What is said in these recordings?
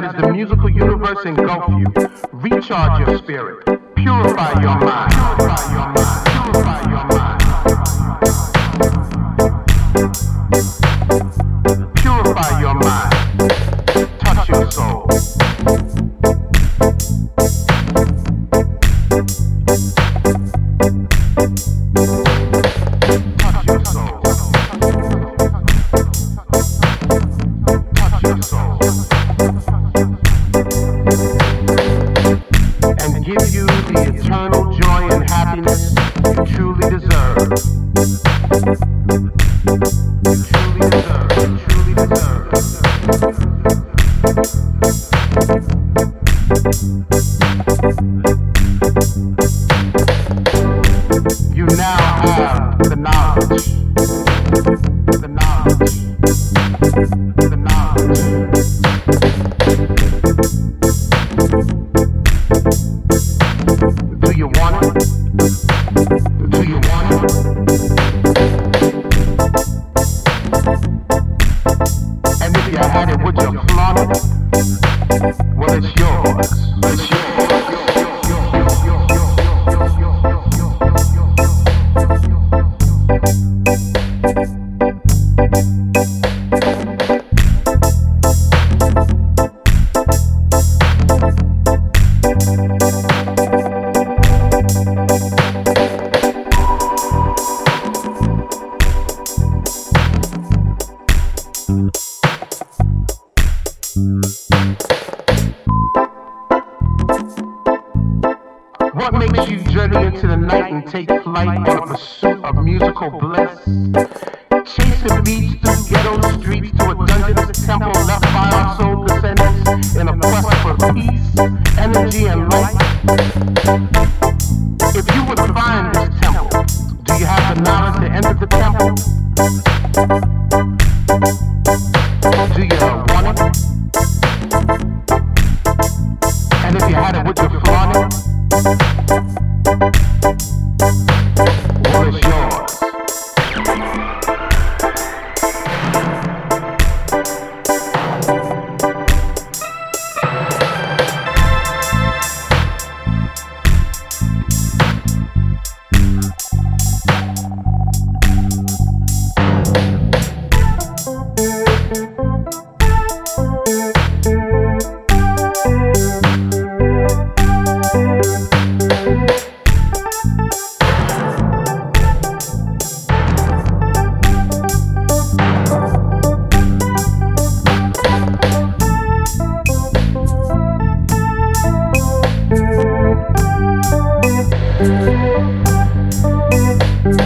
That is the musical universe engulf you. Recharge your spirit, purify your mind. Purify your mind. Purify your mind. Purify your mind. Touch your soul. Do you want it? Yours. Take flight on a pursuit of musical bliss? Chasing beats through ghetto streets to a dungeonous temple left by our soul descendants in a quest for peace, energy, and light. If you would find this temple, do you have the knowledge to enter the temple? Do you want it? And if you had it, would you flaunt it?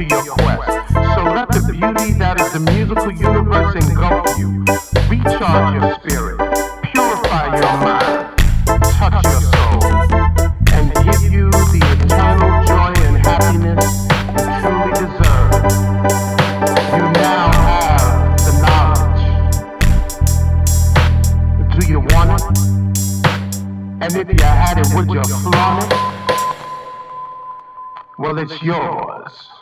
to your quest. So let the beauty that is the musical universe engulf you. Recharge your spirit. Purify your mind. Touch your soul. And give you the eternal joy and happiness you truly deserve. You now have the knowledge. Do you want it? And if you had it, would you flaunt it? Well, it's yours.